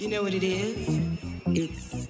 You know what it is? It's